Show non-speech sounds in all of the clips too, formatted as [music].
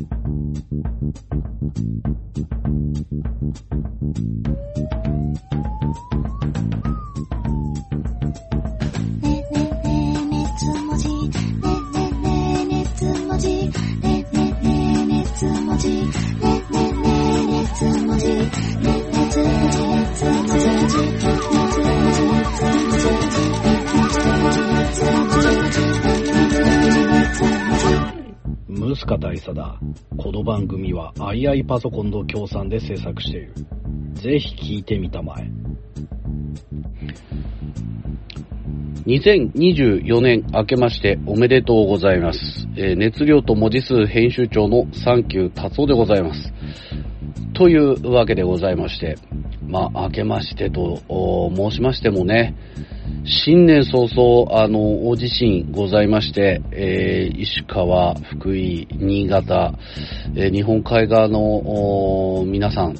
ムスカ大佐だ。この番組は II パソコンの協賛で制作している。ぜひ聞いてみたまえ。2024年明けましておめでとうございます。えー、熱量と文字数編集長のサンキュー達夫でございます。というわけでございまして、まあ、明けましてと申しましてもね、新年早々、あの、大地震ございまして、えー、石川、福井、新潟、えー、日本海側の皆さん、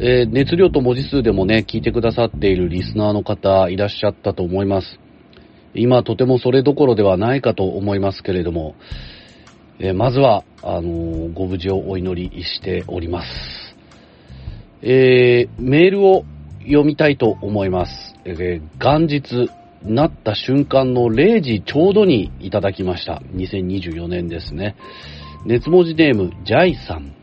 えー、熱量と文字数でもね、聞いてくださっているリスナーの方いらっしゃったと思います。今とてもそれどころではないかと思いますけれども、えまずは、あのご無事をお祈りしております。えメールを読みたいと思います。えー、元日、なった瞬間の0時ちょうどにいただきました。2024年ですね。熱文字ネーム、ジャイさん。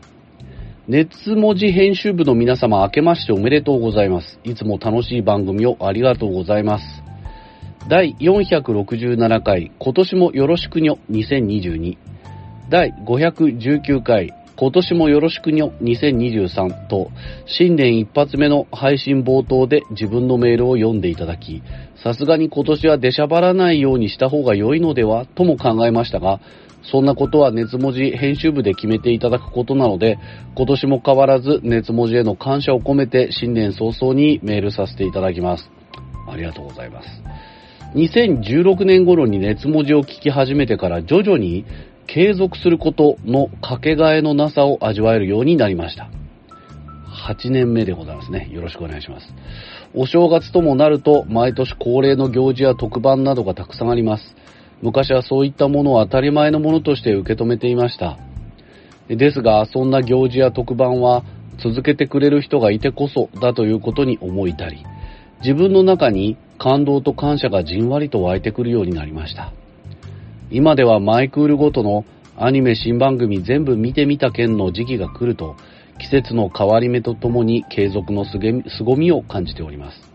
熱文字編集部の皆様、明けましておめでとうございます。いつも楽しい番組をありがとうございます。第467回、今年もよろしくにょ2022。第519回、今年もよろしくにょ2023と、新年一発目の配信冒頭で自分のメールを読んでいただき、さすがに今年は出しゃばらないようにした方が良いのではとも考えましたが、そんなことは熱文字編集部で決めていただくことなので、今年も変わらず熱文字への感謝を込めて新年早々にメールさせていただきます。ありがとうございます。2016年頃に熱文字を聞き始めてから徐々に継続することのかけがえのなさを味わえるようになりました。8年目でございますね。よろしくお願いします。お正月ともなると、毎年恒例の行事や特番などがたくさんあります。昔はそういったものを当たり前のものとして受け止めていました。ですが、そんな行事や特番は、続けてくれる人がいてこそだということに思いたり、自分の中に感動と感謝がじんわりと湧いてくるようになりました。今ではマイクールごとのアニメ新番組全部見てみた件の時期が来ると、季節の変わり目とともに継続の凄みを感じております。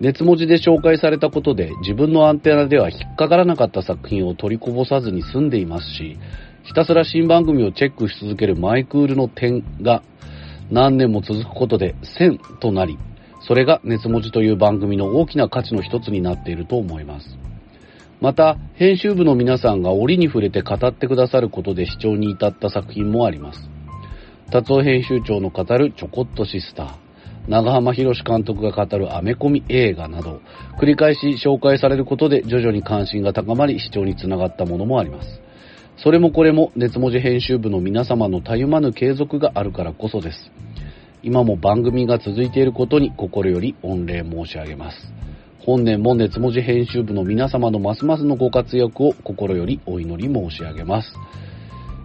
熱文字で紹介されたことで自分のアンテナでは引っかからなかった作品を取りこぼさずに済んでいますし、ひたすら新番組をチェックし続けるマイクールの点が何年も続くことで1000となり、それが熱文字という番組の大きな価値の一つになっていると思います。また、編集部の皆さんが折に触れて語ってくださることで視聴に至った作品もあります。達夫編集長の語るちょこっとシスター、長浜博監督が語るアメコミ映画など、繰り返し紹介されることで徐々に関心が高まり視聴につながったものもあります。それもこれも熱文字編集部の皆様のたゆまぬ継続があるからこそです。今も番組が続いていることに心より御礼申し上げます。本年も熱文字編集部の皆様のますますのご活躍を心よりお祈り申し上げます。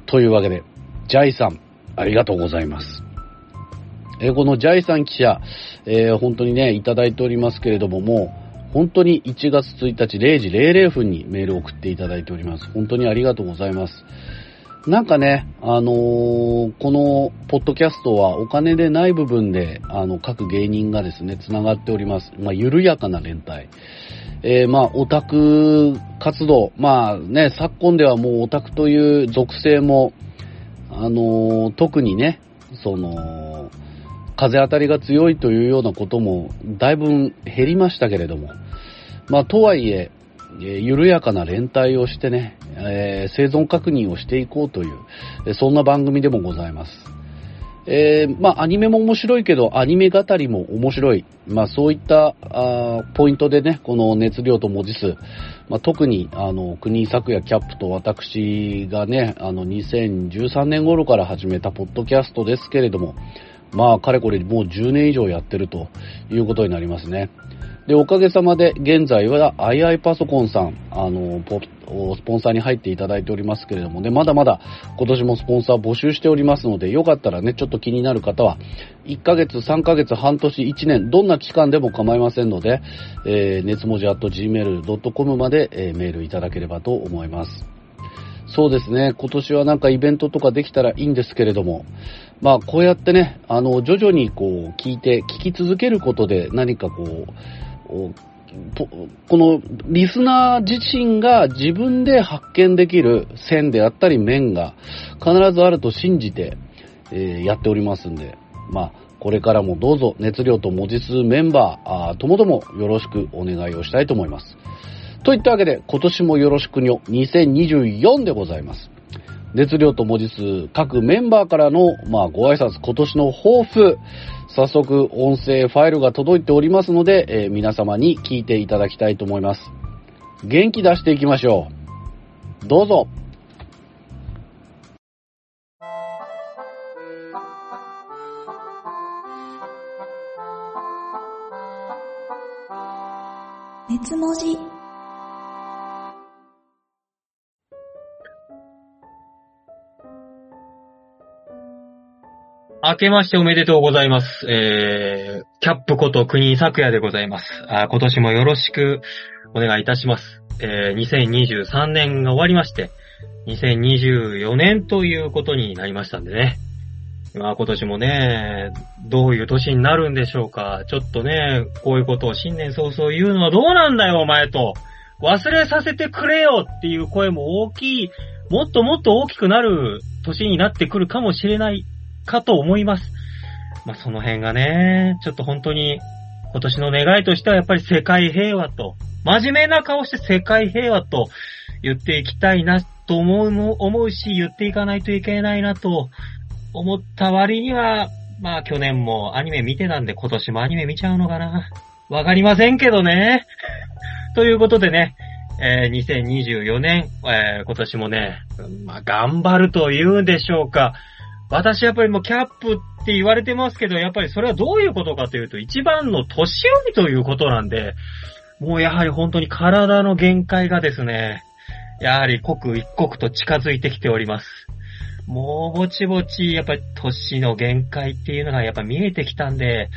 というわけで、ジャイさん、ありがとうございます。え、このジャイさん記者、えー、本当にね、いただいておりますけれどももう、本当に1月1日0時00分にメールを送っていただいております。本当にありがとうございます。なんかね、あのー、このポッドキャストはお金でない部分で、あの、各芸人がですね、繋がっております。まあ、緩やかな連帯。えー、まあ、オタク活動。まあね、昨今ではもうオタクという属性も、あのー、特にね、その、風当たりが強いというようなことも、だいぶ減りましたけれども、まあ、とはいえ、え緩やかな連帯をしてね、えー、生存確認をしていこうという、えそんな番組でもございます。えー、まあ、アニメも面白いけど、アニメ語りも面白い。まあ、そういったあポイントでね、この熱量と文字数、まあ、特に、あの、国作也キャップと私がね、あの、2013年頃から始めたポッドキャストですけれども、まあ、かれこれもう10年以上やってるということになりますね。で、おかげさまで現在は II パソコンさん、あの、ポスポンサーに入っていただいておりますけれどもね、まだまだ今年もスポンサー募集しておりますので、よかったらね、ちょっと気になる方は、1ヶ月、3ヶ月、半年、1年、どんな期間でも構いませんので、えー、熱文字 .gmail.com まで、えー、メールいただければと思います。そうですね、今年はなんかイベントとかできたらいいんですけれども、まあこうやってね、あの、徐々にこう聞いて、聞き続けることで何かこう、このリスナー自身が自分で発見できる線であったり面が必ずあると信じて、えー、やっておりますんで、まあ、これからもどうぞ熱量と文字数メンバーともどもよろしくお願いをしたいと思います。といったわけで今年もよろしくにょ2024でございます。熱量と文字数各メンバーからの、まあ、ご挨拶今年の抱負、早速音声ファイルが届いておりますので、えー、皆様に聞いていただきたいと思います。元気出していきましょう。どうぞ。熱文字明けましておめでとうございます。えー、キャップこと国昨夜でございます。あ今年もよろしくお願いいたします。えー、2023年が終わりまして、2024年ということになりましたんでね。まあ今年もね、どういう年になるんでしょうか。ちょっとね、こういうことを新年早々言うのはどうなんだよお前と。忘れさせてくれよっていう声も大きい、もっともっと大きくなる年になってくるかもしれないかと思います。まあ、その辺がね、ちょっと本当に今年の願いとしてはやっぱり世界平和と、真面目な顔して世界平和と言っていきたいなと思う思うし、言っていかないといけないなと思った割には、まあ去年もアニメ見てたんで今年もアニメ見ちゃうのかな。わかりませんけどね。ということでね、えー、2024年、えー、今年もね、まあ頑張ると言うんでしょうか。私やっぱりもうキャップって言われてますけど、やっぱりそれはどういうことかというと、一番の年寄りということなんで、もうやはり本当に体の限界がですね、やはり刻一刻と近づいてきております。もうぼちぼち、やっぱり年の限界っていうのがやっぱ見えてきたんで、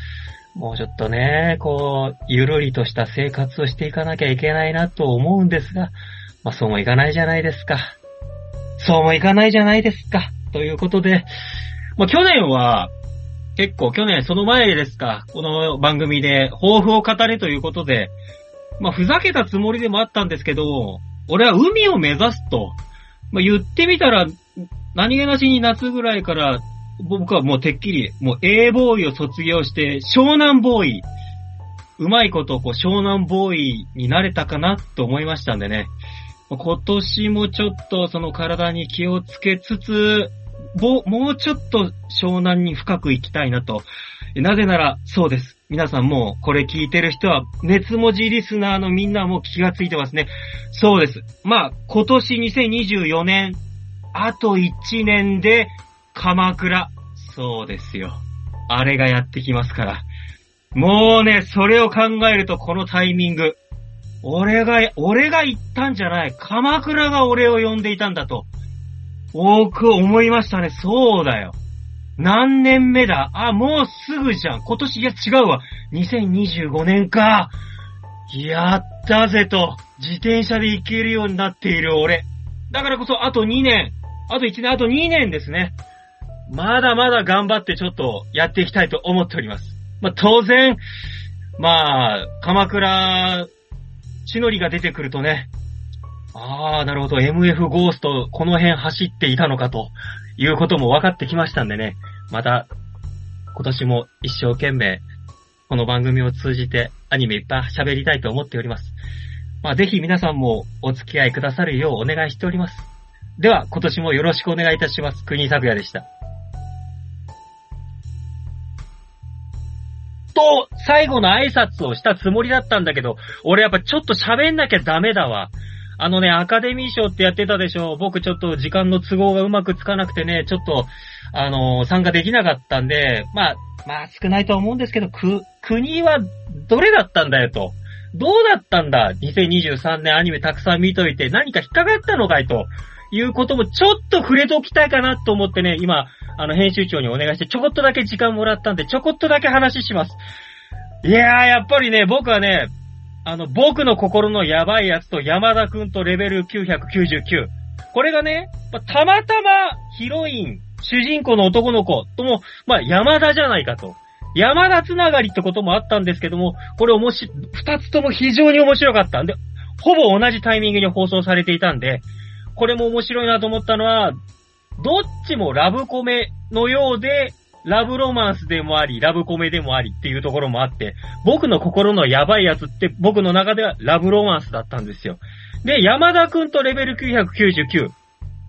もうちょっとね、こう、ゆるりとした生活をしていかなきゃいけないなと思うんですが、まあそうもいかないじゃないですか。そうもいかないじゃないですか。ということで、まあ、去年は、結構去年その前ですか、この番組で抱負を語れということで、まあ、ふざけたつもりでもあったんですけど、俺は海を目指すと、まあ、言ってみたら、何気なしに夏ぐらいから、僕はもうてっきり、もう A ボーイを卒業して、湘南ボーイ、うまいことこう湘南ボーイになれたかなと思いましたんでね。今年もちょっとその体に気をつけつつ、もうちょっと湘南に深く行きたいなと。なぜなら、そうです。皆さんもうこれ聞いてる人は、熱文字リスナーのみんなも気がついてますね。そうです。まあ、今年2024年、あと1年で鎌倉。そうですよ。あれがやってきますから。もうね、それを考えるとこのタイミング。俺が、俺が言ったんじゃない。鎌倉が俺を呼んでいたんだと。多く思いましたね。そうだよ。何年目だ？あ、もうすぐじゃん。今年、いや違うわ。2025年か。やったぜと。自転車で行けるようになっている俺。だからこそ、あと2年。あと1年、あと2年ですね。まだまだ頑張ってちょっとやっていきたいと思っております。まあ、当然、まあ、鎌倉、血のりが出てくるとね、ああ、なるほど。MF ゴースト、この辺走っていたのかということも分かってきましたんでね。また、今年も一生懸命、この番組を通じてアニメいっぱい喋りたいと思っております。まあ、ぜひ皆さんもお付き合いくださるようお願いしております。では、今年もよろしくお願いいたします。国作也でした。と、最後の挨拶をしたつもりだったんだけど、俺やっぱちょっと喋んなきゃダメだわ。あのね、アカデミー賞ってやってたでしょ。僕ちょっと時間の都合がうまくつかなくてね、ちょっと、あのー参加できなかったんで、まあ、まあ少ないと思うんですけど、く、国はどれだったんだよと。どうだったんだ ?2023 年アニメたくさん見といて何か引っかかったのかいと。いうこともちょっと触れておきたいかなと思ってね、今、あの、編集長にお願いして、ちょこっとだけ時間もらったんで、ちょこっとだけ話します。いやー、やっぱりね、僕はね、あの、僕の心のやばいやつと山田くんとレベル999。これがね、またまたまヒロイン、主人公の男の子とも、まあ、山田じゃないかと。山田つながりってこともあったんですけども、これ面白、二つとも非常に面白かったんで、ほぼ同じタイミングに放送されていたんで、これも面白いなと思ったのは、どっちもラブコメのようで、ラブロマンスでもあり、ラブコメでもありっていうところもあって、僕の心のやばいやつって僕の中ではラブロマンスだったんですよ。で、山田くんとレベル999。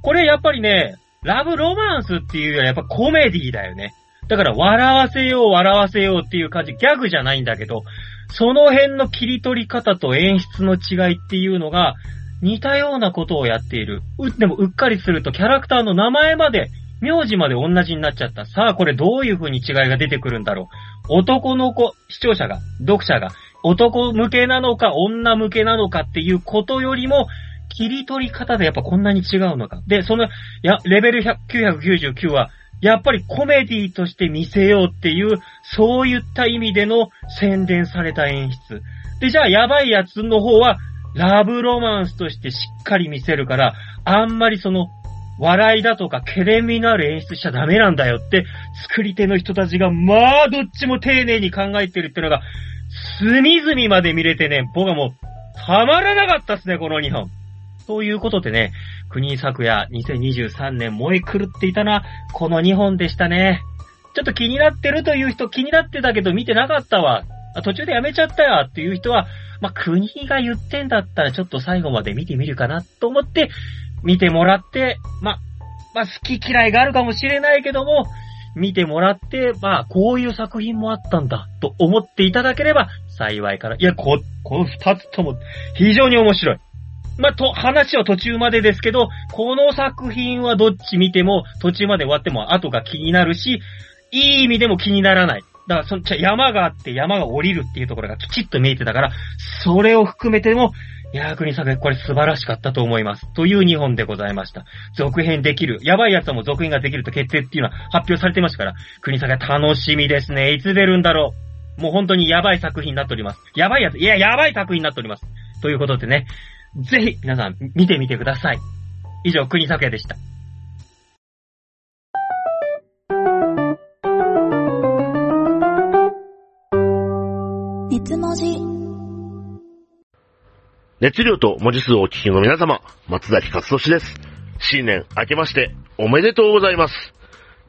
これやっぱりね、ラブロマンスっていうよりはやっぱコメディだよね。だから笑わせよう笑わせようっていう感じ、ギャグじゃないんだけど、その辺の切り取り方と演出の違いっていうのが、似たようなことをやっている。う、でもうっかりするとキャラクターの名前まで、名字まで同じになっちゃった。さあ、これどういう風に違いが出てくるんだろう。男の子、視聴者が、読者が、男向けなのか女向けなのかっていうことよりも、切り取り方でやっぱこんなに違うのか。で、その、や、レベル999は、やっぱりコメディとして見せようっていう、そういった意味での宣伝された演出。で、じゃあやばいやつの方は、ラブロマンスとしてしっかり見せるから、あんまりその、笑いだとか、ケレミのある演出しちゃダメなんだよって、作り手の人たちが、まあ、どっちも丁寧に考えてるってのが、隅々まで見れてね、僕はもう、たまらなかったっすね、この2本。ということでね、国井昨夜2023年燃え狂っていたのは、この2本でしたね。ちょっと気になってるという人、気になってたけど見てなかったわ。途中でやめちゃったよっていう人は、まあ、国が言ってんだったらちょっと最後まで見てみるかなと思って、見てもらって、ま、まあ、好き嫌いがあるかもしれないけども、見てもらって、まあ、こういう作品もあったんだ、と思っていただければ幸いから。いや、こ、この二つとも非常に面白い。まあ、と、話は途中までですけど、この作品はどっち見ても、途中まで終わっても後が気になるし、いい意味でも気にならない。だから、その、じゃ山があって山が降りるっていうところがきちっと見えてたから、それを含めても、いやー、国作これ素晴らしかったと思います。という2本でございました。続編できる。やばいやつも続編ができると決定っていうのは発表されてましたから、国作楽しみですね。いつ出るんだろう。もう本当にやばい作品になっております。やばいやつ、いや、やばい作品になっております。ということでね、ぜひ皆さん見てみてください。以上、国作でした。熱文字熱量と文字数をお聞きの皆様、松崎勝利です。新年明けましておめでとうございます。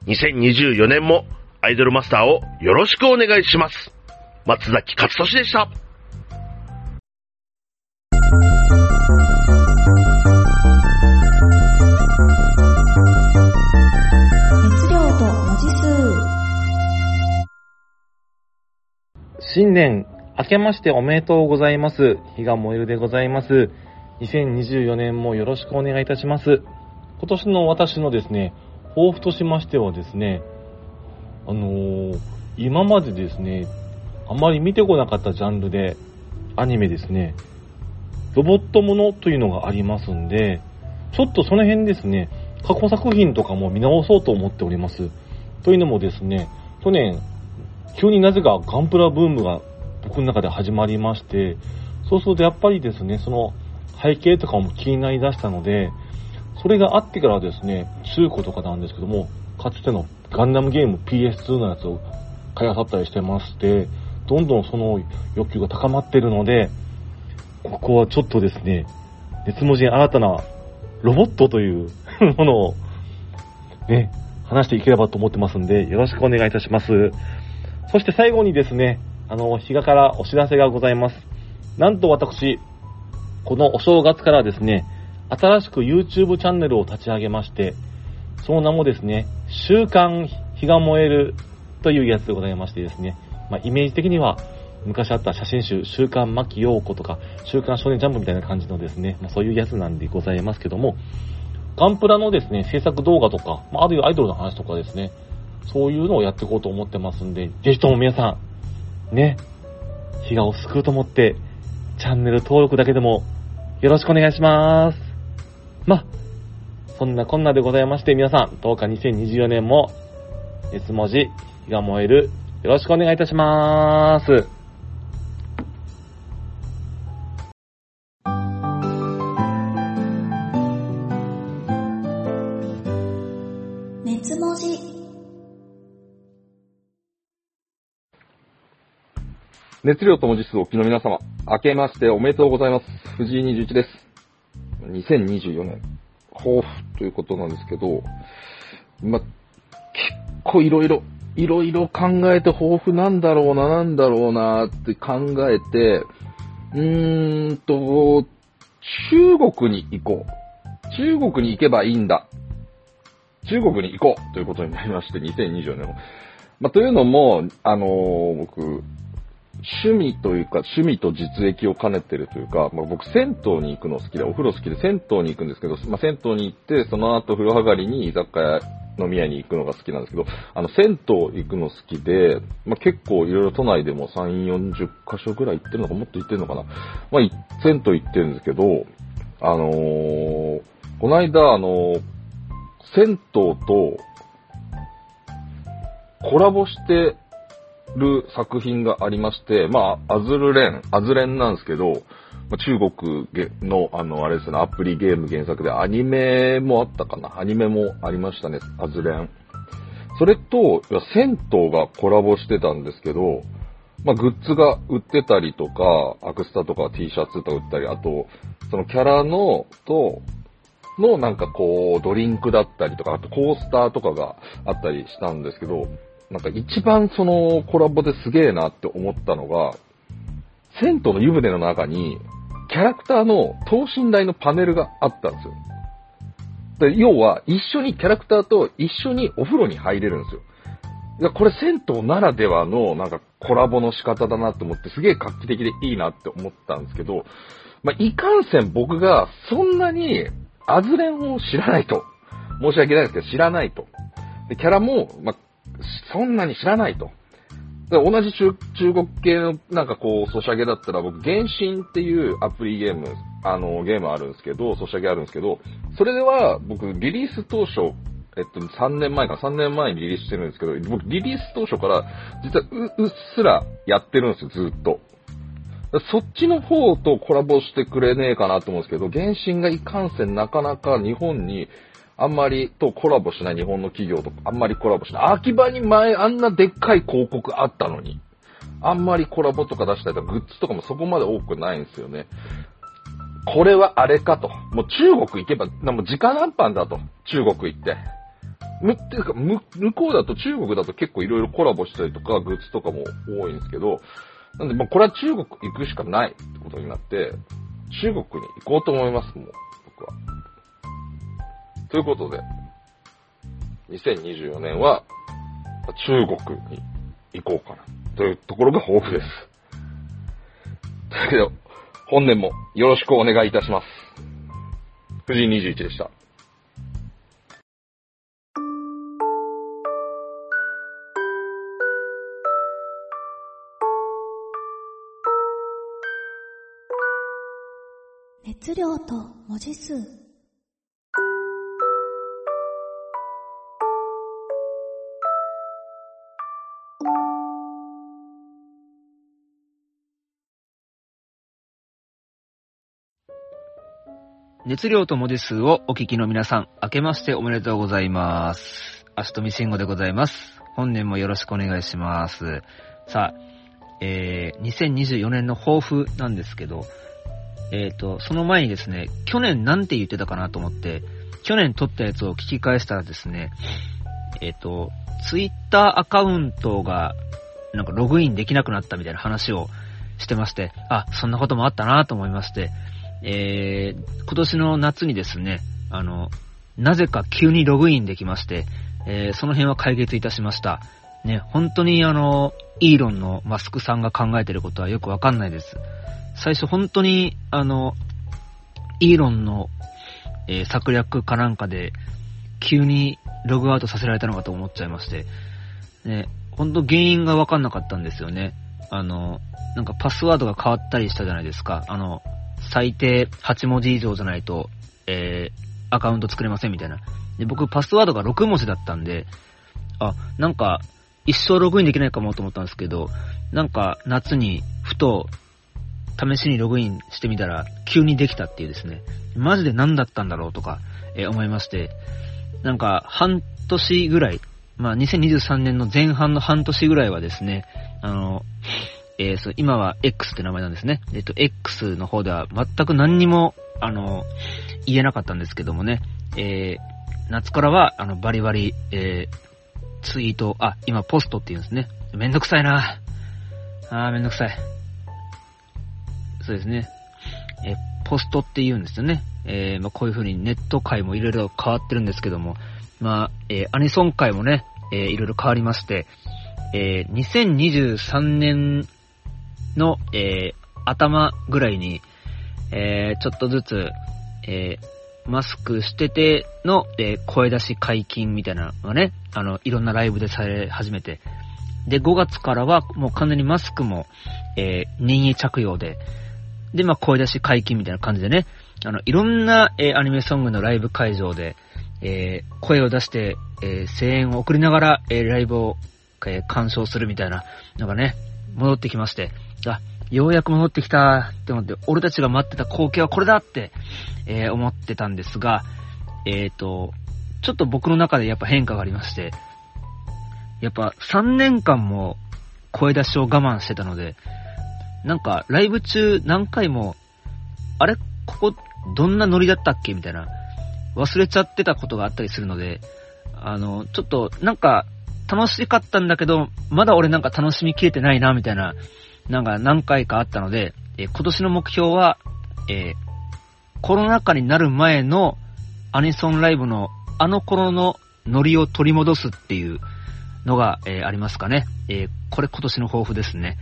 2024年もアイドルマスターをよろしくお願いします。松崎勝利でした。熱量と文字数新年、明けましておめでとうございます。日が燃えるでございます。2024年もよろしくお願いいたします。今年の私のですね、抱負としましてはですね、あのー今までですね、あまり見てこなかったジャンルで、アニメですね、ロボットものというのがありますんで、ちょっとその辺ですね、過去作品とかも見直そうと思っております。というのもですね、去年、急になぜかガンプラブームが僕の中で始まりまして、そうするとやっぱりですね、その背景とかも気になりだしたので、それがあってからですね、中古とかなんですけども、かつてのガンダムゲーム PS2 のやつを買い漁ったりしてまして、どんどんその欲求が高まってるので、ここはちょっとですね、熱文字に新たなロボットという [laughs] ものをね、話していければと思ってますんで、よろしくお願いいたします。そして最後にですね、あの、比嘉からお知らせがございます。なんと私、このお正月からですね、新しく YouTube チャンネルを立ち上げまして、その名もですね、週刊日が燃えるというやつでございましてですね、まあ、イメージ的には、昔あった写真集、週刊牧陽子とか、週刊少年ジャンプみたいな感じのですね、まあ、そういうやつなんでございますけども、ガンプラのですね、制作動画とか、まあ、あるいはアイドルの話とかですね、そういうのをやっていこうと思ってますんで、ぜひとも皆さん、ね、日がを救うと思って、チャンネル登録だけでもよろしくお願いします。ま、そんなこんなでございまして、皆さん、10日2024年も、熱文字、日が燃える、よろしくお願いいたします。熱量と文字数お聞きの皆様、明けましておめでとうございます。藤井21です。2024年、抱負ということなんですけど、ま、結構いろいろ、いろいろ考えて抱負なんだろうな、なんだろうなって考えて、うーんと、中国に行こう。中国に行けばいいんだ。中国に行こうということになりまして、2024年も。ま、というのも、あのー僕、趣味というか、趣味と実益を兼ねてるというか、まあ、僕、銭湯に行くの好きで、お風呂好きで銭湯に行くんですけど、まあ、銭湯に行って、その後風呂上がりに居酒屋飲み屋に行くのが好きなんですけど、あの、銭湯行くの好きで、まあ、結構いろいろ都内でも3、40箇所ぐらい行ってるのか、もっと行ってるのかな。まあ、銭湯行ってるんですけど、あのーこの間、あのー銭湯とコラボしてる作品がありまして、まあ、アズルレン、アズレンなんですけど、ま、中国の、あの、あれですね、アプリゲーム原作でアニメもあったかなアニメもありましたね、アズレン。それと、銭湯がコラボしてたんですけど、まあ、グッズが売ってたりとか、アクスタとか T シャツとか売ったり、あと、そのキャラの、と、のなんかこう、ドリンクだったりとか、あとコースターとかがあったりしたんですけど、なんか一番そのコラボですげえなって思ったのが、銭湯の湯船の中に、キャラクターの等身大のパネルがあったんですよ。で要は、一緒にキャラクターと一緒にお風呂に入れるんですよ。やこれ銭湯ならではのなんかコラボの仕方だなと思ってすげえ画期的でいいなって思ったんですけど、まあ、いかんせん僕がそんなにアズレンを知らないと。申し訳ないですけど知らないと。で、キャラも、まあ、そんなに知らないと。で同じ中中国系のなんかこう、ソシャゲだったら僕、原神っていうアプリゲーム、あの、ゲームあるんですけど、ソシャゲあるんですけど、それでは僕、リリース当初、えっと、3年前か、3年前にリリースしてるんですけど、僕、リリース当初から、実はう、うっすらやってるんですよ、ずっと。そっちの方とコラボしてくれねえかなと思うんですけど、原神がいかんせんなかなか日本にあんまりとコラボしない日本の企業とかあんまりコラボしない。秋葉に前あんなでっかい広告あったのに、あんまりコラボとか出したりとかグッズとかもそこまで多くないんですよね。これはあれかと。もう中国行けば、なもう直談判だと。中国行って。む、っていうか、む、向こうだと中国だと結構いろいろコラボしたりとか、グッズとかも多いんですけど、なんで、まあ、これは中国行くしかないってことになって、中国に行こうと思います、もう、僕は。ということで、2024年は、中国に行こうかな、というところが抱負です。というわけで、本年もよろしくお願いいたします。藤井21でした。熱量と文字数熱量と文字数をお聞きの皆さん、明けましておめでとうございます。明日み信吾でございます。本年もよろしくお願いします。さあ、えー、2024年の抱負なんですけど、えっ、と、その前にですね、去年なんて言ってたかなと思って、去年撮ったやつを聞き返したらですね、えっ、と、ツイッターアカウントが、なんかログインできなくなったみたいな話をしてまして、あ、そんなこともあったなと思いまして、えー、今年の夏にですね、あの、なぜか急にログインできまして、えーその辺は解決いたしました。ね、本当にあの、イーロンのマスクさんが考えてることはよくわかんないです。最初本当に、あの、イーロンの、えー策略かなんかで、急にログアウトさせられたのかと思っちゃいまして、ね、本当原因がわかんなかったんですよね。あの、なんかパスワードが変わったりしたじゃないですか。あの、最低8文字以上じゃないと、えー、アカウント作れませんみたいな。で、僕パスワードが6文字だったんで、あ、なんか、一生ログインできないかもと思ったんですけど、なんか夏にふと試しにログインしてみたら急にできたっていうですね、マジで何だったんだろうとか、えー思いまして、なんか半年ぐらい、まあ2023年の前半の半年ぐらいはですね、あの、えーそう今は X って名前なんですね。えっと、X の方では全く何にも、あの、言えなかったんですけどもね、えー夏からは、あの、バリバリ、えーツイート、あ、今ポストって言うんですね。めんどくさいなあーめんどくさい。そうですね。えーポストって言うんですよね。えーまあ、こういう風にネット界もいろいろ変わってるんですけども、まあ、えーアニソン界もね、えーいろいろ変わりまして、えー2023年の、えー頭ぐらいに、えーちょっとずつ、えーマスクしてての、えー声出し解禁みたいなのがね、あの、いろんなライブでされ始めて、で、5月からはもう完全にマスクも、えー任意着用で、で、まあ、声出し解禁みたいな感じでね、あの、いろんな、えーアニメソングのライブ会場で、えー声を出して、えー声援を送りながら、えーライブを、えー鑑賞するみたいなのがね、戻ってきまして、あ、ようやく戻ってきたって思って、俺たちが待ってた光景はこれだって、えー思ってたんですが、えっ、と、ちょっと僕の中でやっぱ変化がありまして、やっぱ3年間も声出しを我慢してたので、なんかライブ中何回も、あれここどんなノリだったっけ？みたいな、忘れちゃってたことがあったりするので、あの、ちょっとなんか楽しかったんだけど、まだ俺なんか楽しみきれてないな、みたいな、なんか何回かあったので、え今年の目標は、えーコロナ禍になる前のアニソンライブのあの頃のノリを取り戻すっていうのが、えーありますかね。えーこれ今年の抱負ですね。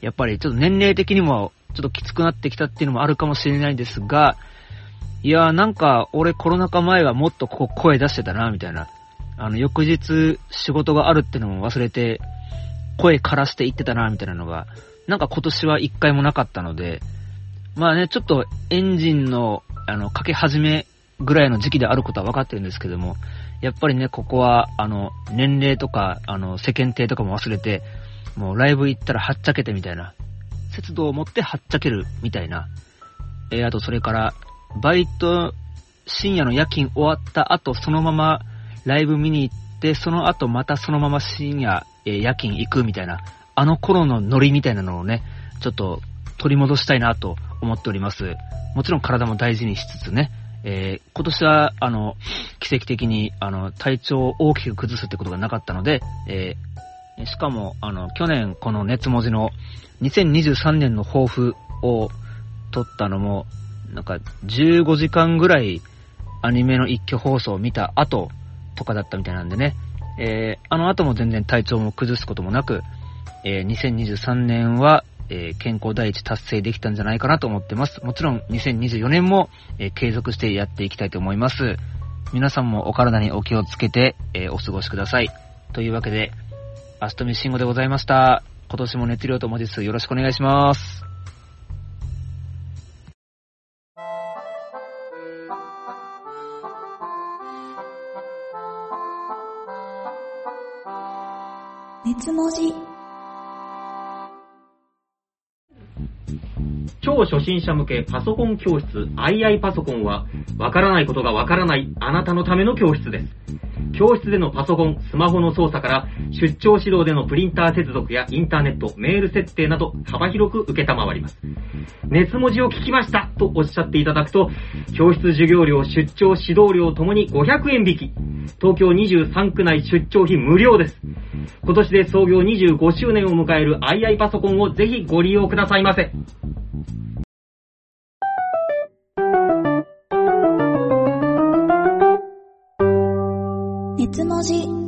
やっぱりちょっと年齢的にもちょっときつくなってきたっていうのもあるかもしれないんですが、いやーなんか俺コロナ禍前はもっとここ声出してたな、みたいな。あの、翌日仕事があるってのも忘れて、声枯らして言ってたな、みたいなのが、なんか今年は一回もなかったので、まあね、ちょっとエンジンの、あの、かけ始めぐらいの時期であることは分かってるんですけども、やっぱりね、ここは、あの、年齢とか、あの、世間体とかも忘れて、もうライブ行ったらはっちゃけてみたいな、節度を持ってはっちゃけるみたいな、えーあとそれから、バイト、深夜の夜勤終わった後、そのままライブ見に行って、その後またそのまま深夜、えー夜勤行くみたいな、あの頃のノリみたいなのをね、ちょっと取り戻したいなと思っております。もちろん体も大事にしつつね、えー今年は、あの、奇跡的に、あの、体調を大きく崩すってことがなかったので、えーしかも、あの、去年この熱文字の2023年の抱負を撮ったのも、なんか15時間ぐらいアニメの一挙放送を見た後とかだったみたいなんでね、えーあの後も全然体調も崩すこともなく、えー2023年は、えー健康第一達成できたんじゃないかなと思ってます。もちろん2024年も、えー継続してやっていきたいと思います。皆さんもお体にお気をつけて、えお過ごしください。というわけで、アストミシンゴでございました。今年も熱量と文字数よろしくお願いします。初心者向けパソコン教室 II パソコンは、わからないことがわからないあなたのための教室です。教室でのパソコン、スマホの操作から、出張指導でのプリンター接続やインターネット、メール設定など幅広く受けたまわります。熱文字を聞きましたとおっしゃっていただくと、教室授業料、出張指導料ともに500円引き。東京23区内出張費無料です。今年で創業25周年を迎える II パソコンをぜひご利用くださいませ。文字。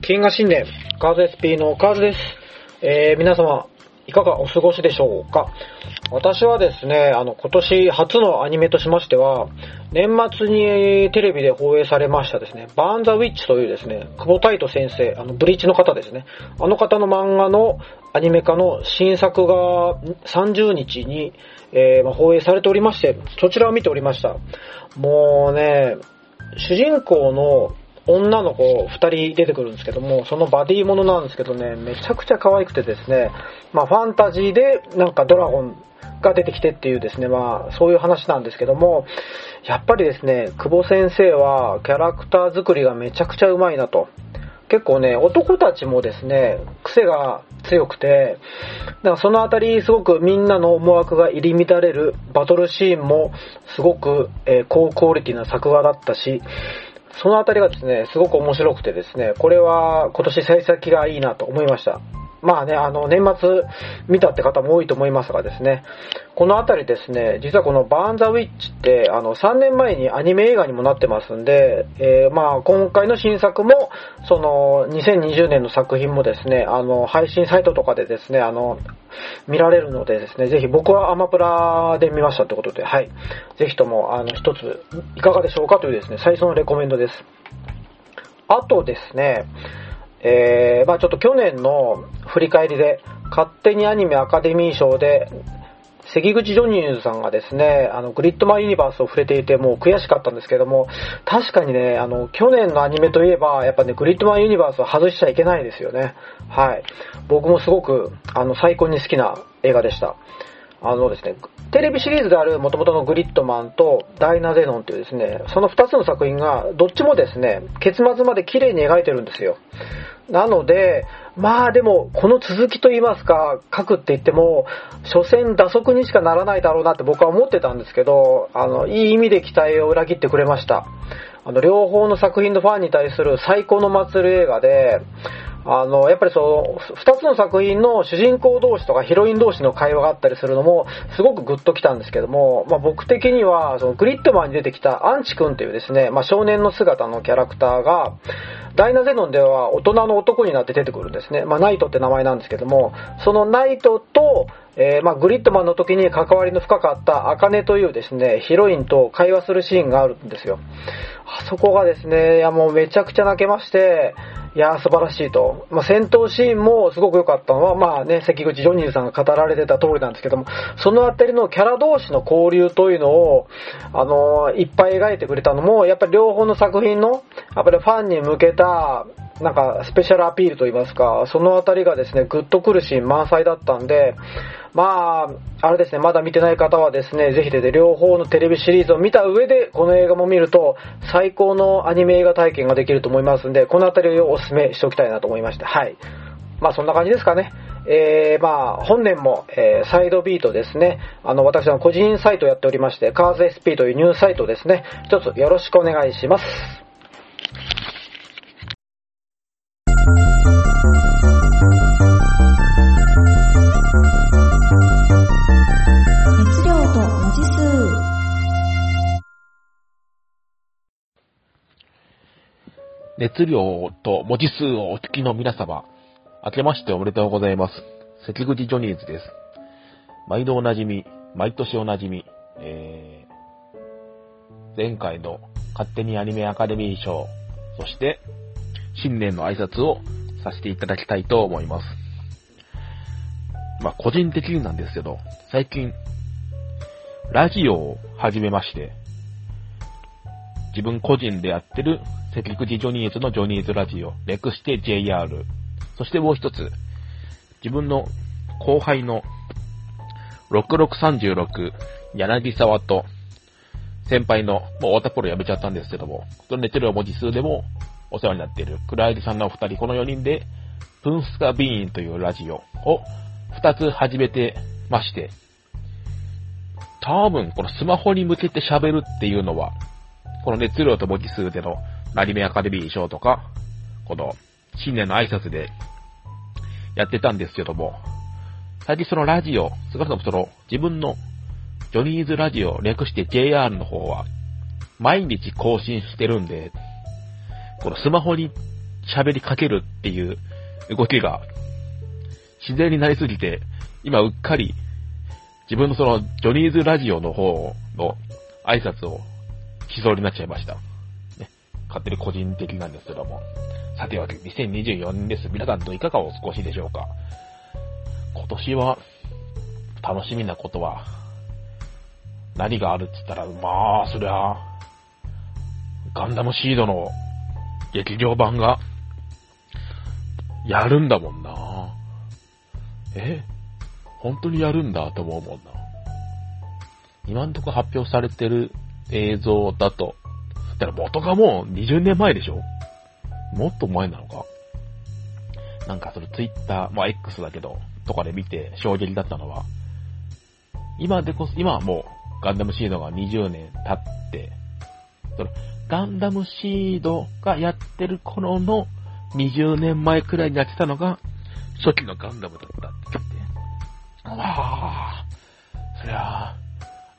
金河新年、カーズ SP のカーズです。えー、皆様、いかがお過ごしでしょうか？私はですね、あの、今年初のアニメとしましては、年末にテレビで放映されましたですね、バーンザウィッチというですね、久保太斗先生、あの、ブリーチの方ですね。あの方の漫画のアニメ化の新作が30日に、えー、放映されておりまして、そちらを見ておりました。もうね、主人公の女の子二人出てくるんですけども、そのバディものなんですけどね、めちゃくちゃ可愛くてですね、まあファンタジーでなんかドラゴンが出てきてっていうですね、まあそういう話なんですけども、やっぱりですね、久保先生はキャラクター作りがめちゃくちゃうまいなと。結構ね、男たちもですね、癖が強くて、だからそのあたりすごくみんなの思惑が入り乱れるバトルシーンもすごく、えー高クオリティな作画だったし、そのあたりがですね、すごく面白くてですね、これは今年幸先がいいなと思いました。まあね、あの、年末見たって方も多いと思いますがですね、このあたりですね、実はこのバーンザウィッチって、あの、3年前にアニメ映画にもなってますんで、えーまあ、今回の新作も、その、2020年の作品もですね、あの、配信サイトとかでですね、あの、見られるのでですね、ぜひ僕はアマプラで見ましたってことで、はい。ぜひとも、あの、一つ、いかがでしょうかというですね、最初のレコメンドです。あとですね、えー、まあちょっと去年の振り返りで、勝手にアニメアカデミー賞で、関口ジョニーズさんがですね、あの、グリッドマンユニバースを触れていて、もう悔しかったんですけども、確かにね、あの、去年のアニメといえば、やっぱね、グリッドマンユニバースを外しちゃいけないですよね。はい。僕もすごく、あの、最高に好きな映画でした。あのですね、テレビシリーズである元々のグリッドマンとダイナゼノンというですね、その2つの作品がどっちもですね、結末まで綺麗に描いてるんですよ。なので、まあでも、この続きと言いますか、書くって言っても、所詮打足にしかならないだろうなって僕は思ってたんですけど、あの、いい意味で期待を裏切ってくれました。あの、両方の作品のファンに対する最高の祭り映画で、あの、やっぱりそう、二つの作品の主人公同士とかヒロイン同士の会話があったりするのも、すごくグッときたんですけども、まあ僕的には、そのグリッドマンに出てきたアンチ君というですね、まあ少年の姿のキャラクターが、ダイナゼノンでは大人の男になって出てくるんですね。まあナイトって名前なんですけども、そのナイトと、えーまあ、グリッドマンの時に関わりの深かったアカネというですね、ヒロインと会話するシーンがあるんですよ。あそこがですね、いやもうめちゃくちゃ泣けまして、いやー素晴らしいと。まあ、戦闘シーンもすごく良かったのは、まあね、関口ジョニーさんが語られてた通りなんですけども、そのあたりのキャラ同士の交流というのを、あのーいっぱい描いてくれたのも、やっぱり両方の作品の、やっぱりファンに向けた、なんかスペシャルアピールといいますか、そのあたりがですね、グッとくるシーン満載だったんで、まあ、あれですね、まだ見てない方はですね、ぜひで両方のテレビシリーズを見た上で、この映画も見ると、最高のアニメ映画体験ができると思いますんで、このあたりをお勧めしておきたいなと思いまして、はい。まあそんな感じですかね。えー、まあ本年も、えーサイドビートですね。あの、私は個人サイトをやっておりまして、カーズ SP というニュースサイトですね。一つよろしくお願いします。文字数。熱量と文字数をお聞きの皆様、明けましておめでとうございます。関口ジョニーズです。毎度おなじみ、毎年おなじみ、えー、前回の勝手にアニメアカデミー賞、そして、新年の挨拶をさせていただきたいと思います。まあ、個人的になんですけど、最近、ラジオを始めまして、自分個人でやってる関口ジョニーズのジョニーズラジオ、略して JR。そしてもう一つ、自分の後輩の6636柳沢と先輩の、もう太田プロ辞めちゃったんですけども、その熱量文字数でもお世話になっている倉入さんのお二人、この4人で、プンスカビーンというラジオを2つ始めてまして、多分このスマホに向けて喋るっていうのは、この熱量と文字数でのアニメアカデミー賞とか、この新年の挨拶でやってたんですけども、最近そのラジオ、少なくともその自分のジョニーズラジオ略して JR の方は毎日更新してるんで、このスマホに喋りかけるっていう動きが自然になりすぎて、今うっかり自分のそのジョニーズラジオの方の挨拶をしそうになっちゃいました。ね。勝手に個人的なんですけども。さては、2024年です。皆さんといかがお過ごしでしょうか今年は、楽しみなことは、何があるって言ったら、まあ、そりゃ、ガンダムシードの劇場版が、やるんだもんなえ？本当にやるんだと思うもんな。今んとこ発表されてる映像だと、だから元がもう20年前でしょ。もっと前なのか。なんかそのツイッター、まあ X だけど、とかで見て衝撃だったのは、今でこそ、今はもうガンダムシードが20年経って、そのガンダムシードがやってる頃の20年前くらいにやってたのが、初期のガンダムだったって、ああ、そりゃ、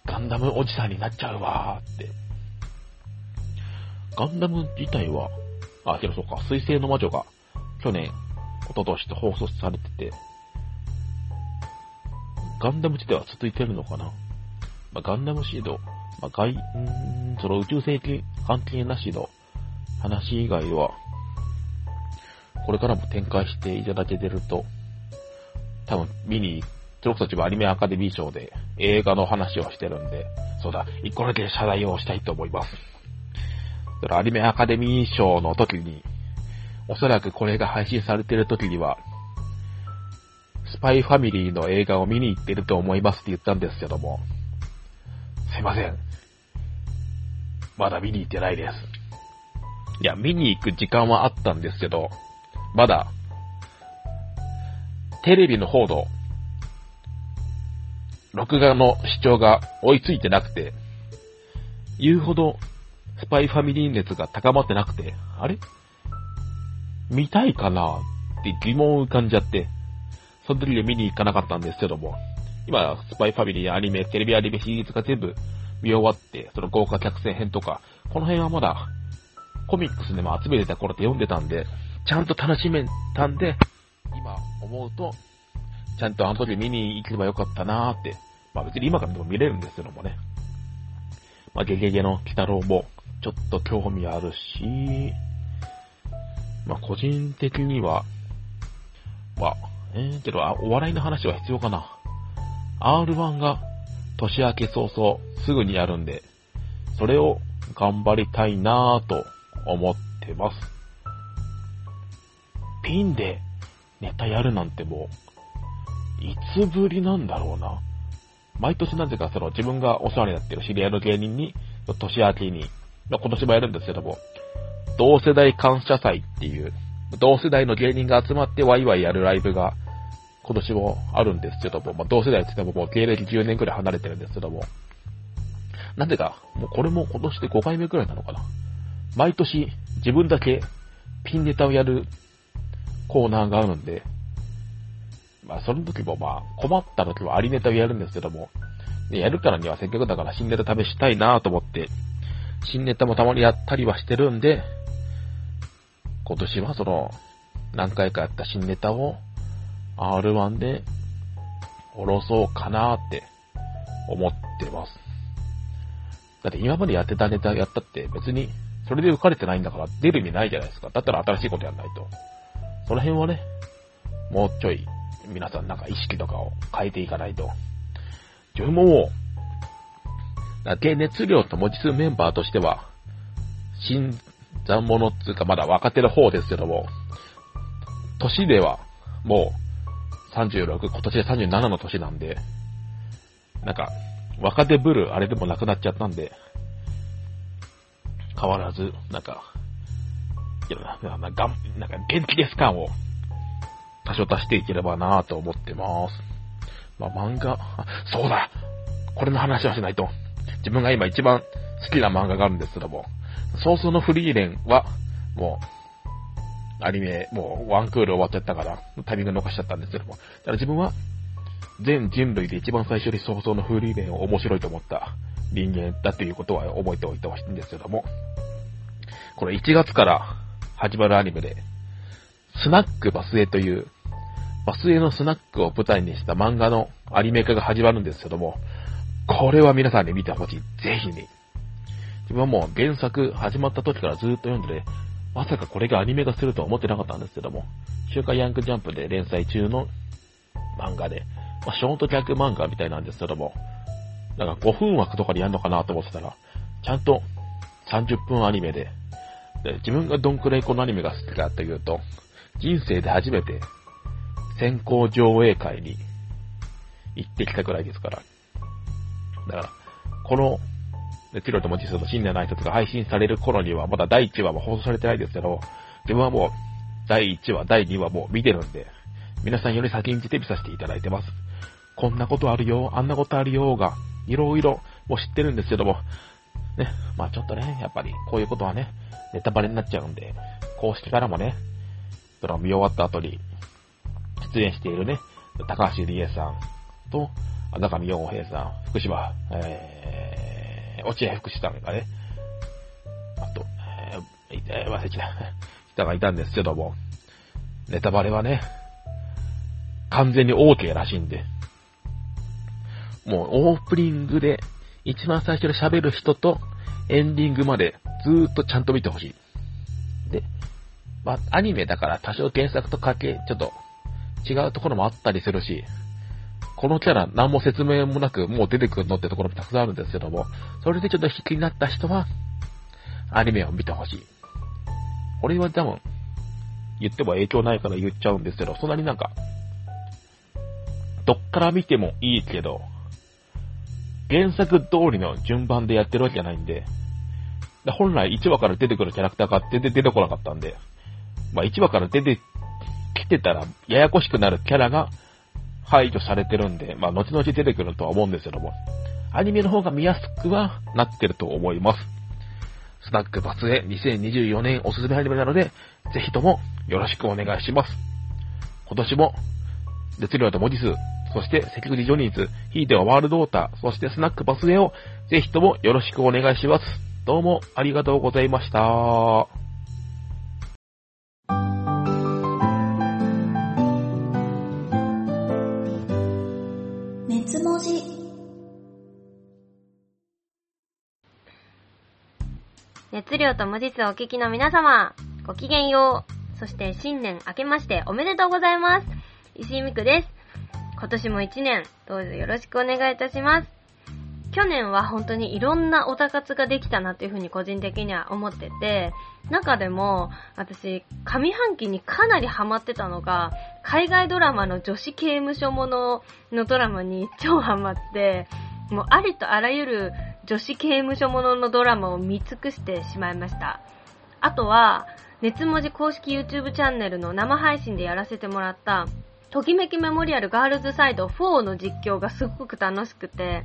ガンダムおじさんになっちゃうわーって。ガンダム自体は、あ、けどそうか、水星の魔女が去年、一昨年と放送されてて、ガンダム自体は続いてるのかなまあ、ガンダムシード、まあ、外、んその宇宙世紀関係なしの話以外は、これからも展開していただけてると、多分見に行く、僕たちはアニメアカデミー賞で映画の話をしてるんで、そうだ、一個だけ謝罪をしたいと思います。アニメアカデミー賞の時に、おそらくこれが配信されてる時には、スパイファミリーの映画を見に行ってると思いますって言ったんですけども、すいません。まだ見に行ってないです。いや、見に行く時間はあったんですけど、まだ、テレビの方の、録画の視聴が追いついてなくて、言うほど、スパイファミリー熱が高まってなくて、あれ？見たいかなって疑問を浮かんじゃって、その時で見に行かなかったんですけども、今、スパイファミリーアニメ、テレビアニメシリーズが全部見終わって、その豪華客船編とか、この辺はまだ、コミックスでも集めてた頃って読んでたんで、ちゃんと楽しめたんで、今思うと、ちゃんとあの時見に行けばよかったなーって。まあ別に今からでも見れるんですけどもね。まあゲゲゲの鬼太郎もちょっと興味あるし、まあ個人的には、まあ、えー、けどお笑いの話は必要かな。R1 が年明け早々すぐにやるんで、それを頑張りたいなぁと思ってます。ピンでネタやるなんてもう、いつぶりなんだろうな。毎年なぜかその自分がお世話になっている知り合いの芸人に、年明けに、今年もやるんですけども、同世代感謝祭っていう、同世代の芸人が集まってワイワイやるライブが、今年もあるんですけども、まあ、同世代って言ってももう芸歴10年くらい離れてるんですけども、なぜか、もうこれも今年で5回目くらいなのかな。毎年自分だけピンネタをやるコーナーがあるんで、まあその時もまあ困った時はありネタをやるんですけども、やるからにはせっかくだから新ネタ試したいなと思って、新ネタもたまにやったりはしてるんで、今年はその、何回かやった新ネタを R1 で下ろそうかなって思ってます。だって今までやってたネタやったって別にそれで浮かれてないんだから出る意味ないじゃないですか。だったら新しいことやんないと。その辺はね、もうちょい、皆さんなんか意識とかを変えていかないと。自分ももう、だ熱量と文字数メンバーとしては、新参者っていうかまだ若手の方ですけども、年ではもう36、今年で37の年なんで、なんか、若手ブルあれでもなくなっちゃったんで、変わらず、なんか、いやななんか元気です感を多少足していければなぁと思ってます。まあ、漫画、[laughs] そうだこれの話はしないと。自分が今一番好きな漫画があるんですけども、早々のフリーレンは、もう、アニメ、もうワンクール終わっちゃったから、タイミング逃しちゃったんですけども、だから自分は、全人類で一番最初に早々のフリーレンを面白いと思った人間だということは覚えておいてほしいんですけども、これ1月から始まるアニメで、スナックバスエという、バスエのスナックを舞台にした漫画のアニメ化が始まるんですけども、これは皆さんに見てほしい。ぜひに。自分はもう原作始まった時からずっと読んでて、まさかこれがアニメ化するとは思ってなかったんですけども、週刊ヤングジャンプで連載中の漫画で、まあ、ショートキャック漫画みたいなんですけども、なんか5分枠とかでやるのかなと思ってたら、ちゃんと30分アニメで、で自分がどんくらいこのアニメが好きかというと、人生で初めて先行上映会に行ってきたくらいですから。だから、この、ティロと文字数と新年の挨拶が配信される頃には、まだ第1話は放送されてないですけど、自分はもう、第1話、第2話もう見てるんで、皆さんより先にテレビさせていただいてます。こんなことあるよ、あんなことあるよが、いろいろもう知ってるんですけども、ね、まあちょっとね、やっぱりこういうことはね、ネタバレになっちゃうんで、公式からもね、その見終わった後に、出演しているね、高橋理恵さんと、中見洋平さん、福島、えー、落合福士さんがね、あと、えー、忘れちゃった [laughs] 人がいたんですけども、ネタバレはね、完全に OK らしいんで、もうオープニングで一番最初に喋る人とエンディングまでずーっとちゃんと見てほしい。で、まあ、アニメだから多少原作とかけ、ちょっと違うところもあったりするし、このキャラ何も説明もなくもう出てくるのってところもたくさんあるんですけども、それでちょっと引きになった人は、アニメを見てほしい。俺は多分、言っても影響ないから言っちゃうんですけど、そんなになんか、どっから見てもいいけど、原作通りの順番でやってるわけじゃないんで、本来1話から出てくるキャラクターが出て出てこなかったんで、まあ1話から出てきてたらややこしくなるキャラが排除されてるんで、まあ後々出てくるとは思うんですけども、アニメの方が見やすくはなってると思います。スナックバツへ2024年おすすめアニメなので、ぜひともよろしくお願いします。今年も、熱量と文字数、そして関口ジョニーズ、ひいてはワールドウォーター、そしてスナックバスへをぜひともよろしくお願いします。どうもありがとうございました。熱量と無実をお聞きの皆様、ごきげんよう。そして新年明けましておめでとうございます。石井美久です。今年も一年、どうぞよろしくお願いいたします。去年は本当にいろんなオタ活ができたなというふうに個人的には思ってて、中でも私、上半期にかなりハマってたのが、海外ドラマの女子刑務所もののドラマに超ハマって、もうありとあらゆる女子刑務所もののドラマを見尽くしてしまいました。あとは、熱文字公式 YouTube チャンネルの生配信でやらせてもらった、ときめきメモリアルガールズサイド4の実況がすごく楽しくて、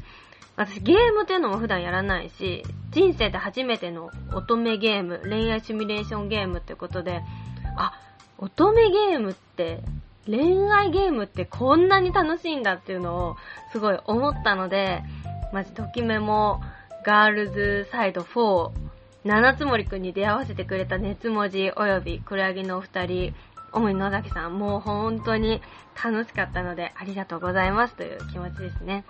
私ゲームっていうのも普段やらないし、人生で初めての乙女ゲーム、恋愛シミュレーションゲームってことで、あ、乙女ゲームって、恋愛ゲームってこんなに楽しいんだっていうのをすごい思ったので、まじときめもガールズサイド4、七つ森くんに出会わせてくれた熱文字および黒柳のお二人、主に野崎さん、もう本当に楽しかったのでありがとうございますという気持ちですね。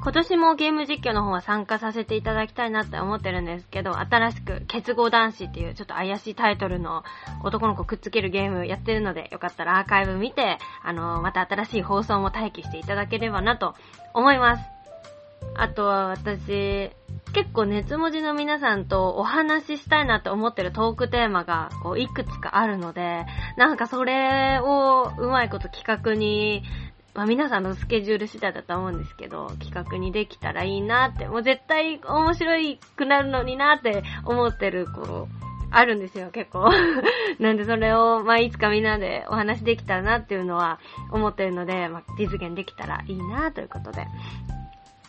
今年もゲーム実況の方は参加させていただきたいなって思ってるんですけど、新しく結合男子っていうちょっと怪しいタイトルの男の子くっつけるゲームやってるので、よかったらアーカイブ見て、あの、また新しい放送も待機していただければなと思います。あとは私、結構熱文字の皆さんとお話ししたいなと思ってるトークテーマがこういくつかあるので、なんかそれをうまいこと企画に、まあ皆さんのスケジュール次第だと思うんですけど、企画にできたらいいなって、もう絶対面白いくなるのになって思ってる、こう、あるんですよ、結構。[laughs] なんでそれを、まあいつかみんなでお話できたらなっていうのは思ってるので、まあ実現できたらいいなということで。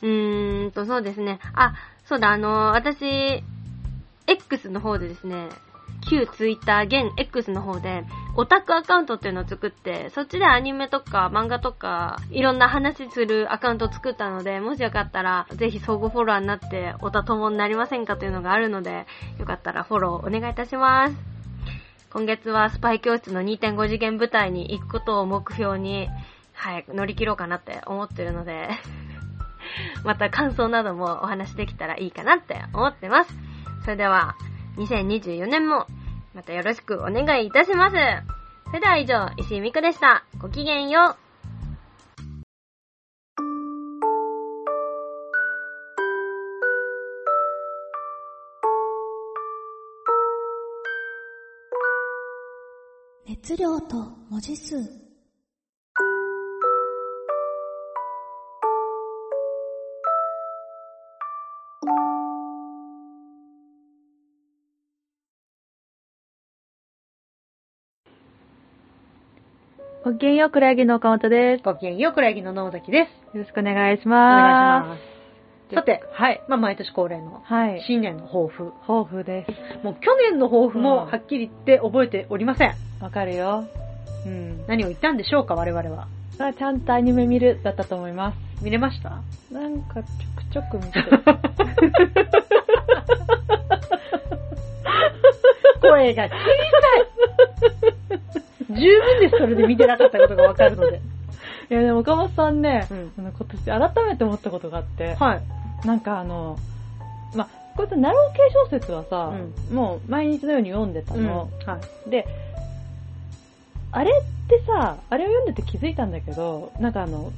うーんと、そうですね。あ、そうだ、あの、私、X の方でですね、旧 Twitter、現 X の方で、オタクアカウントっていうのを作って、そっちでアニメとか漫画とか、いろんな話するアカウントを作ったので、もしよかったら、ぜひ相互フォロワーになって、オタ友になりませんかというのがあるので、よかったらフォローお願いいたします。今月はスパイ教室の2.5次元舞台に行くことを目標に、はい、乗り切ろうかなって思ってるので、[laughs] また感想などもお話できたらいいかなって思ってます。それでは、2024年も、またよろしくお願いいたします。それでは以上、石井美久でした。ごきげんよう。熱量と文字数。きげんよう、黒柳の岡本です。ごきげんよう、黒柳の野崎です。よろしくお願いしおます。願いします。さて、はい。まあ、毎年恒例のはい。新年の抱負。抱負です。もう去年の抱負うんもはっきり言って覚えておりません。わかるよ。うん。何を言ったんでしょうか、我々は。まあ、ちゃんとアニメ見るだったと思います。見れました？なんか、ちょくちょく見て。[laughs] [laughs] 声が小さい十分です、それで見てなかったことがわかるので。[laughs] いや、でも岡本さんね、うんあの今年改めて思ったことがあって、はい。なんかあの、まあ、こういったナロー系小説はさ、もう毎日のように読んでたうん。の。はい。で、あれってさ、あれを読んでて気づいたんだけど、なんかあの、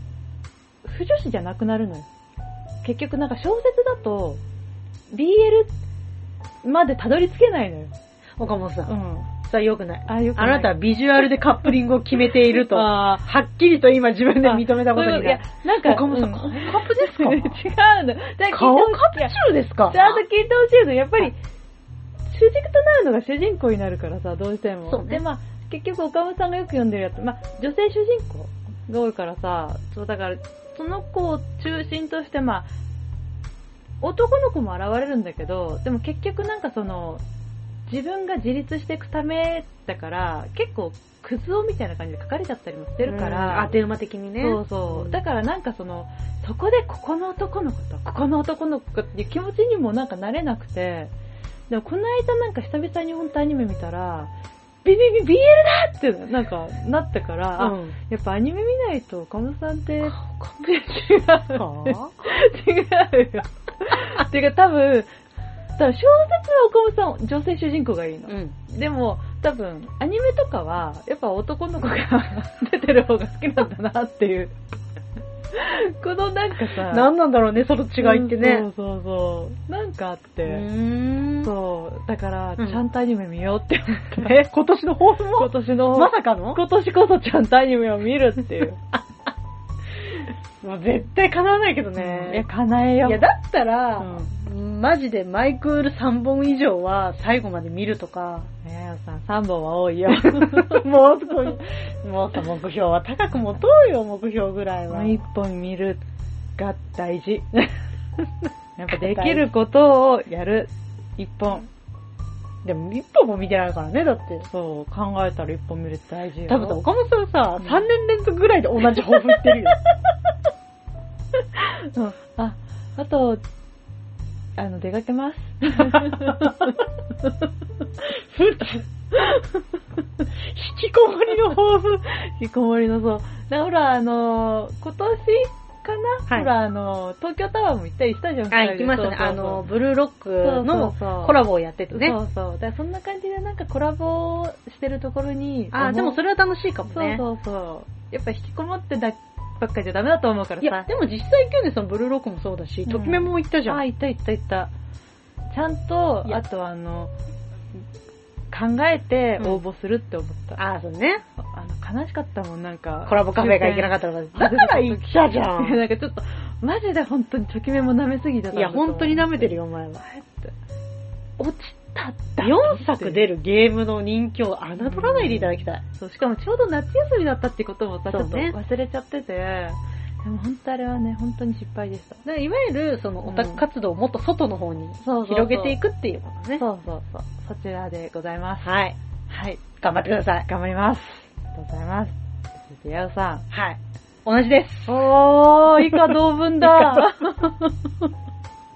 不女子じゃなくなるのよ。結局なんか小説だと、BL までたどり着けないのよ。岡本さ。うんん。それは良くない。あ、よくあなたはビジュアルでカップリングを決めていると、[laughs] はあっきりと今自分で認めたことそういういやになる。、なんか、岡本さん、カップですか？[laughs] 違うの。顔カップチューですか？ちゃんと聞いてほしいの。やっぱり、主軸となるのが主人公になるからさ、どうしても。そうねで、まあ、結局岡本さんがよく読んでるやつ、まあ、女性主人公が多いからさ、そう、だから、その子を中心として、まあ、男の子も現れるんだけど、でも結局なんかその、自分が自立していくためだから、結構、クズ男みたいな感じで書かれちゃったりもしてるから、当て馬的にね。そうそう。だからなんかその、そこでここの男の子と、ここの男の子っていう気持ちにもなんかなれなくて、でもこの間なんか久々に本当アニメ見たら、ビビビ BL だってなんかなったから、あうんやっぱアニメ見ないと岡本さんって、違う。[laughs] は違うよ。てか多分、多分小説は岡本さん女性主人公がいいの。うん。でも、多分、アニメとかは、やっぱ男の子が出てる方が好きなんだなっていう。[laughs] このなんかさ、何なんだろうね、その違いってね。そうそうそう。なんかあって。そう。だから、うんちゃんとアニメ見ようって思った。[laughs] え、今年の抱負も今年の、まさかの？今年こそちゃんとアニメを見るっていう。[laughs] [laughs] もう絶対叶わないけどいねや、。叶えよう。いや、だったら、うんマジでマイクール3本以上は最後まで見るとか、ねえさん、3本は多いよ。[laughs] もう少し、もうさ、目標は高く持とうよ、目標ぐらいは。もう一本見るが大事。[laughs] やっぱできることをやる。一本。でも一本も見てないからね、だって。そう、考えたら一本見るって大事よ。多分さ、岡本さんさ、3年連続ぐらいで同じ抱負言ってるよ。[laughs] うんあ、あと、あの、出かけます。ふと。引きこもりの抱負。引きこもりのそう。だから、あのー今年かな、はいほら、あのー東京タワーも行ったりしたじゃん、あ、二人で行きましたね。そうそうそうあの、ブルーロックのコラボをやっててね。そうそう。だからそんな感じでなんかコラボしてるところに。あ、でもそれは楽しいかもね。そうそうそう。やっぱ引きこもってだばっかじゃダメだと思うからさ。いや、でも実際去年さんブルーロックもそうだし、ときめも行ったじゃん。あ、行った行った行った。ちゃんとあとあの、考えて応募するって思った。あ、そうね。あの、悲しかったもん、なんか。コラボカフェが行けなかったら、[laughs] だから行ったじゃいや、ん。なんかちょっと、マジで本当にときめも舐めすぎたいや、本当に舐めてるよ、お前は。落ちたった。4作出るゲームの人気を侮らないでいただきたい。そう、しかもちょうど夏休みだったってこともさ、ちょっと忘れちゃってて、でも本当あれはね、本当に失敗でした。だいわゆる、そのオタク活動をもっと外の方に広げていくっていうことね。そうそうそう。そちらでございます。はい。はい。頑張ってください。頑張ります。ありがとうございます。そして、やうさん。はい。同じです。おー、以下同文だ。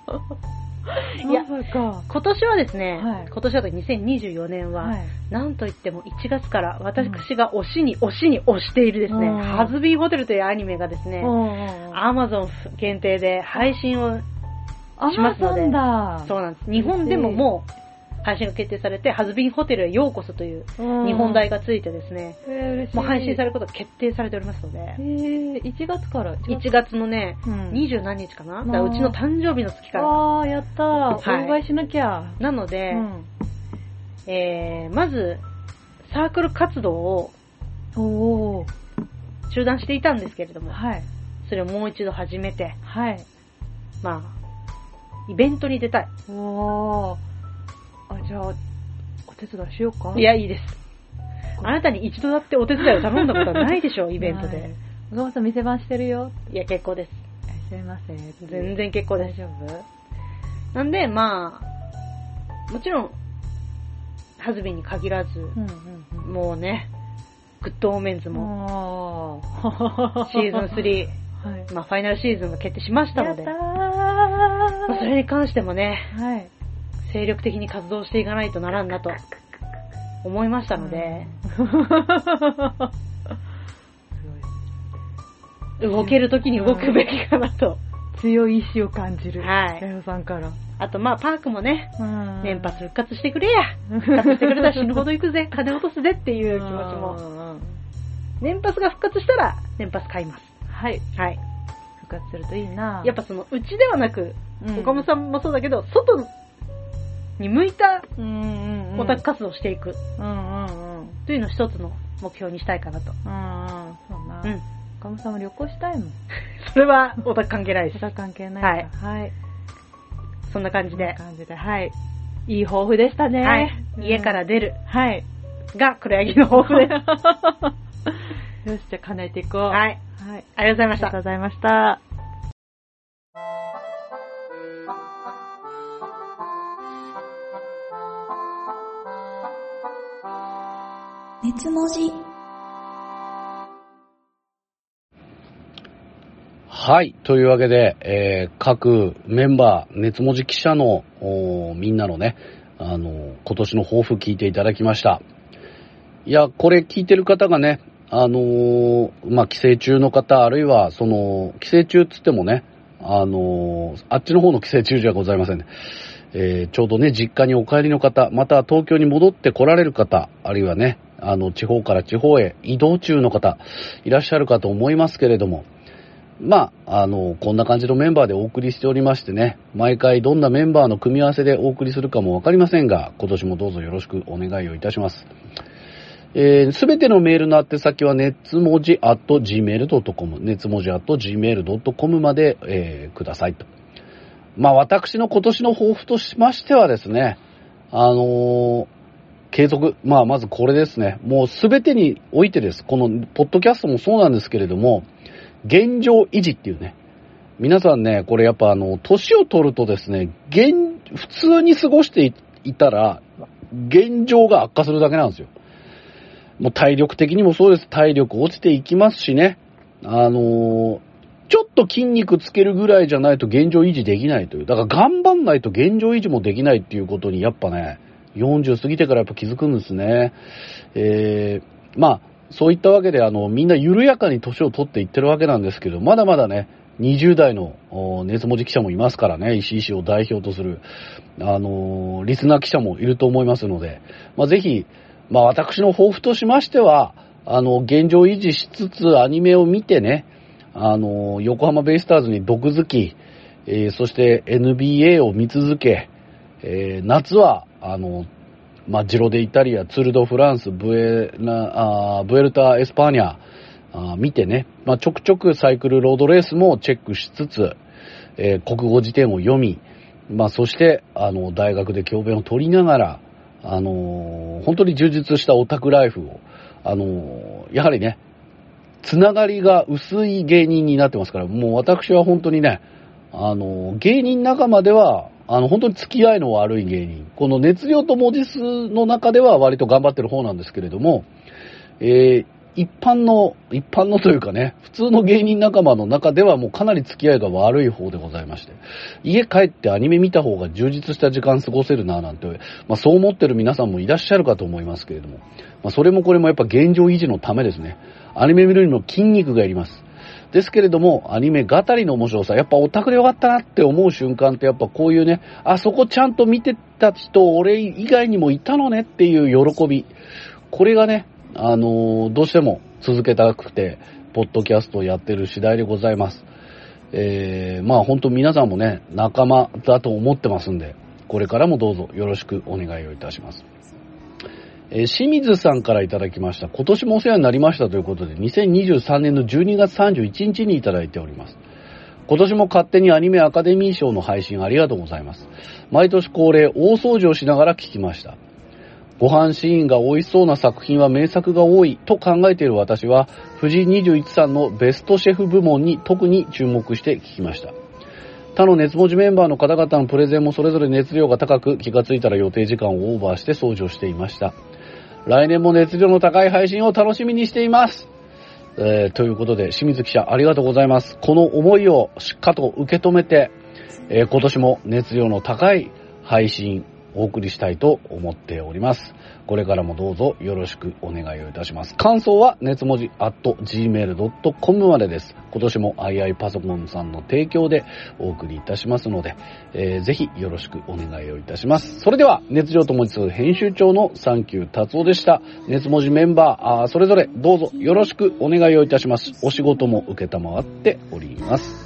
[laughs] [laughs] いや。今年はですね、はい今年だと2024年は、はい。なんといっても1月から私が推しに推しに推しているですね、うんハズビーホテルというアニメがですね、アマゾン限定で配信をアしますので。そうなんです。日本でももう配信が決定されて、ハズビンホテルへようこそという日本題がついてですね、えー、嬉しい。もう配信されることが決定されておりますのでえ、ー、1月から？1月のね、うん二十何日かな、うちの誕生日の月から。あー、やったー。はいお祝いしなきゃ。なので、うん。えー、まず、サークル活動をおー。中断していたんですけれども、はい。それをもう一度始めて、はい。まあ、イベントに出たい。おー。あ、じゃあ、お手伝いしようかいや、いいです。あなたに一度だってお手伝いを頼んだことはないでしょう、[laughs] イベントはいで。小川さん店番してるよ。いや、結構です。いらっしゃいませ。全然結構です。大丈夫？なんで、まあ、もちろん、ハズビンに限らず、うんうんもうね、グッドオーメンズうん。も、もシーズン3、[laughs] はい。まあ、ファイナルシーズンが決定しましたので、やったーまあ、それに関してもね、はい。精力的に活動していかないとならんなと思いましたので、動ける時に動くべきかなと。強い意志を感じる。はいヤヨさんから。あと、まあ、パークもね、うん年パス復活してくれや。復活してくれたら死ぬほど行くぜ。[laughs] 金落とすぜっていう気持ちも。も。年パスが復活したら、年パス買います。はい。はい。復活するといいなやっぱその、うちではなく、うん岡本さんもそうだけど、外に向いた。オタク活動をしていく。というのを一つの目標にしたいかなと。うんうん。そうな。うん。岡本さんも旅行したいもん。[laughs] それはオタク関係ないです。オタク関係ないから。はい。そんな感じで。感じで、はい。いい抱負でしたね。はい。うん家から出るはい。が黒柳の抱負です。[laughs] よし、じゃあ叶えていこう。はい。はい。ありがとうございましたありがとう。ございました。熱文字はい。というわけで、えー各メンバー、熱文字記者の、みんなのね、あの、今年の抱負聞いていただきました。いや、これ聞いてる方がね、あのーまあ、帰省中の方、あるいは、その、帰省中っつってもね、あのーあっちの方の帰省中じゃございませんね。えーちょうどね、実家にお帰りの方、また東京に戻って来られる方、あるいはね、あの、地方から地方へ移動中の方、いらっしゃるかと思いますけれども、まあ、あの、こんな感じのメンバーでお送りしておりましてね、毎回どんなメンバーの組み合わせでお送りするかもわかりませんが、今年もどうぞよろしくお願いをいたします。えすべてのメールの宛先は、熱文字 at gmail.com、熱文字 at gmail.com まで、えーくださいと。まあ、私の今年の抱負としましてはですね、あのー継続。まあ、まずこれですね。もうすべてにおいてです。この、ポッドキャストもそうなんですけれども、現状維持っていうね。皆さんね、これやっぱあの、年を取るとですね、現、普通に過ごしていたら、現状が悪化するだけなんですよ。もう体力的にもそうです。体力落ちていきますしね。あのーちょっと筋肉つけるぐらいじゃないと現状維持できないという。だから頑張んないと現状維持もできないっていうことにやっぱね、40過ぎてからやっぱ気づくんですね。えー、まあ、そういったわけで、あの、みんな緩やかに年を取っていってるわけなんですけど、まだまだね、20代の熱文字記者もいますからね、石井氏を代表とする、あのーリスナー記者もいると思いますので、まあ、ぜひ、まあ、私の抱負としましては、あの、現状維持しつつアニメを見てね、あの、横浜ベイスターズに毒づき、えーそして NBA を見続け、えー夏は、あの、まあ、ジロデイタリア、ツールドフランス、ブエナ、あブエルタ・エスパーニャ、あ見てね、まあ、ちょくちょくサイクルロードレースもチェックしつつ、えー国語辞典を読み、まあ、そして、あの、大学で教鞭を取りながら、あの本当に充実したオタクライフを、あのやはりね、つながりが薄い芸人になってますから、もう私は本当にね、あの、芸人仲間では、あの、本当に付き合いの悪い芸人。この熱量と文字数の中では割と頑張ってる方なんですけれども、えー一般の、一般のというかね、普通の芸人仲間の中ではもうかなり付き合いが悪い方でございまして、家帰ってアニメ見た方が充実した時間過ごせるななんて、まあそう思ってる皆さんもいらっしゃるかと思いますけれども、まあそれもこれもやっぱ現状維持のためですね。アニメ見るにも筋肉がいります。ですけれども、アニメ語りの面白さ、やっぱオタクでよかったなって思う瞬間ってやっぱこういうね、あそこちゃんと見てた人、俺以外にもいたのねっていう喜び。これがね、あのーどうしても続けたくて、ポッドキャストをやってる次第でございます。えー、まあ本当皆さんもね、仲間だと思ってますんで、これからもどうぞよろしくお願いをいたします。え清水さんからいただきました。今年もお世話になりましたということで、2023年の12月31日にいただいております。今年も勝手にアニメアカデミー賞の配信ありがとうございます。毎年恒例大掃除をしながら聞きました。ご飯シーンが美味しそうな作品は名作が多いと考えている私は、藤井21さんのベストシェフ部門に特に注目して聞きました。他の熱文字メンバーの方々のプレゼンもそれぞれ熱量が高く、気がついたら予定時間をオーバーして掃除をしていました。来年も熱量の高い配信を楽しみにしています。えーということで、清水記者ありがとうございます。この思いをしっかりと受け止めて、えー今年も熱量の高い配信をお送りしたいと思っております。これからもどうぞよろしくお願いをいたします。感想は熱文字 at gmail.com までです。今年も II パソコンさんの提供でお送りいたしますので、えーぜひよろしくお願いをいたします。それでは、熱情ともつ編集長のサンキュー達夫でした。熱文字メンバー、あーそれぞれどうぞよろしくお願いをいたします。お仕事も受けたまわっております。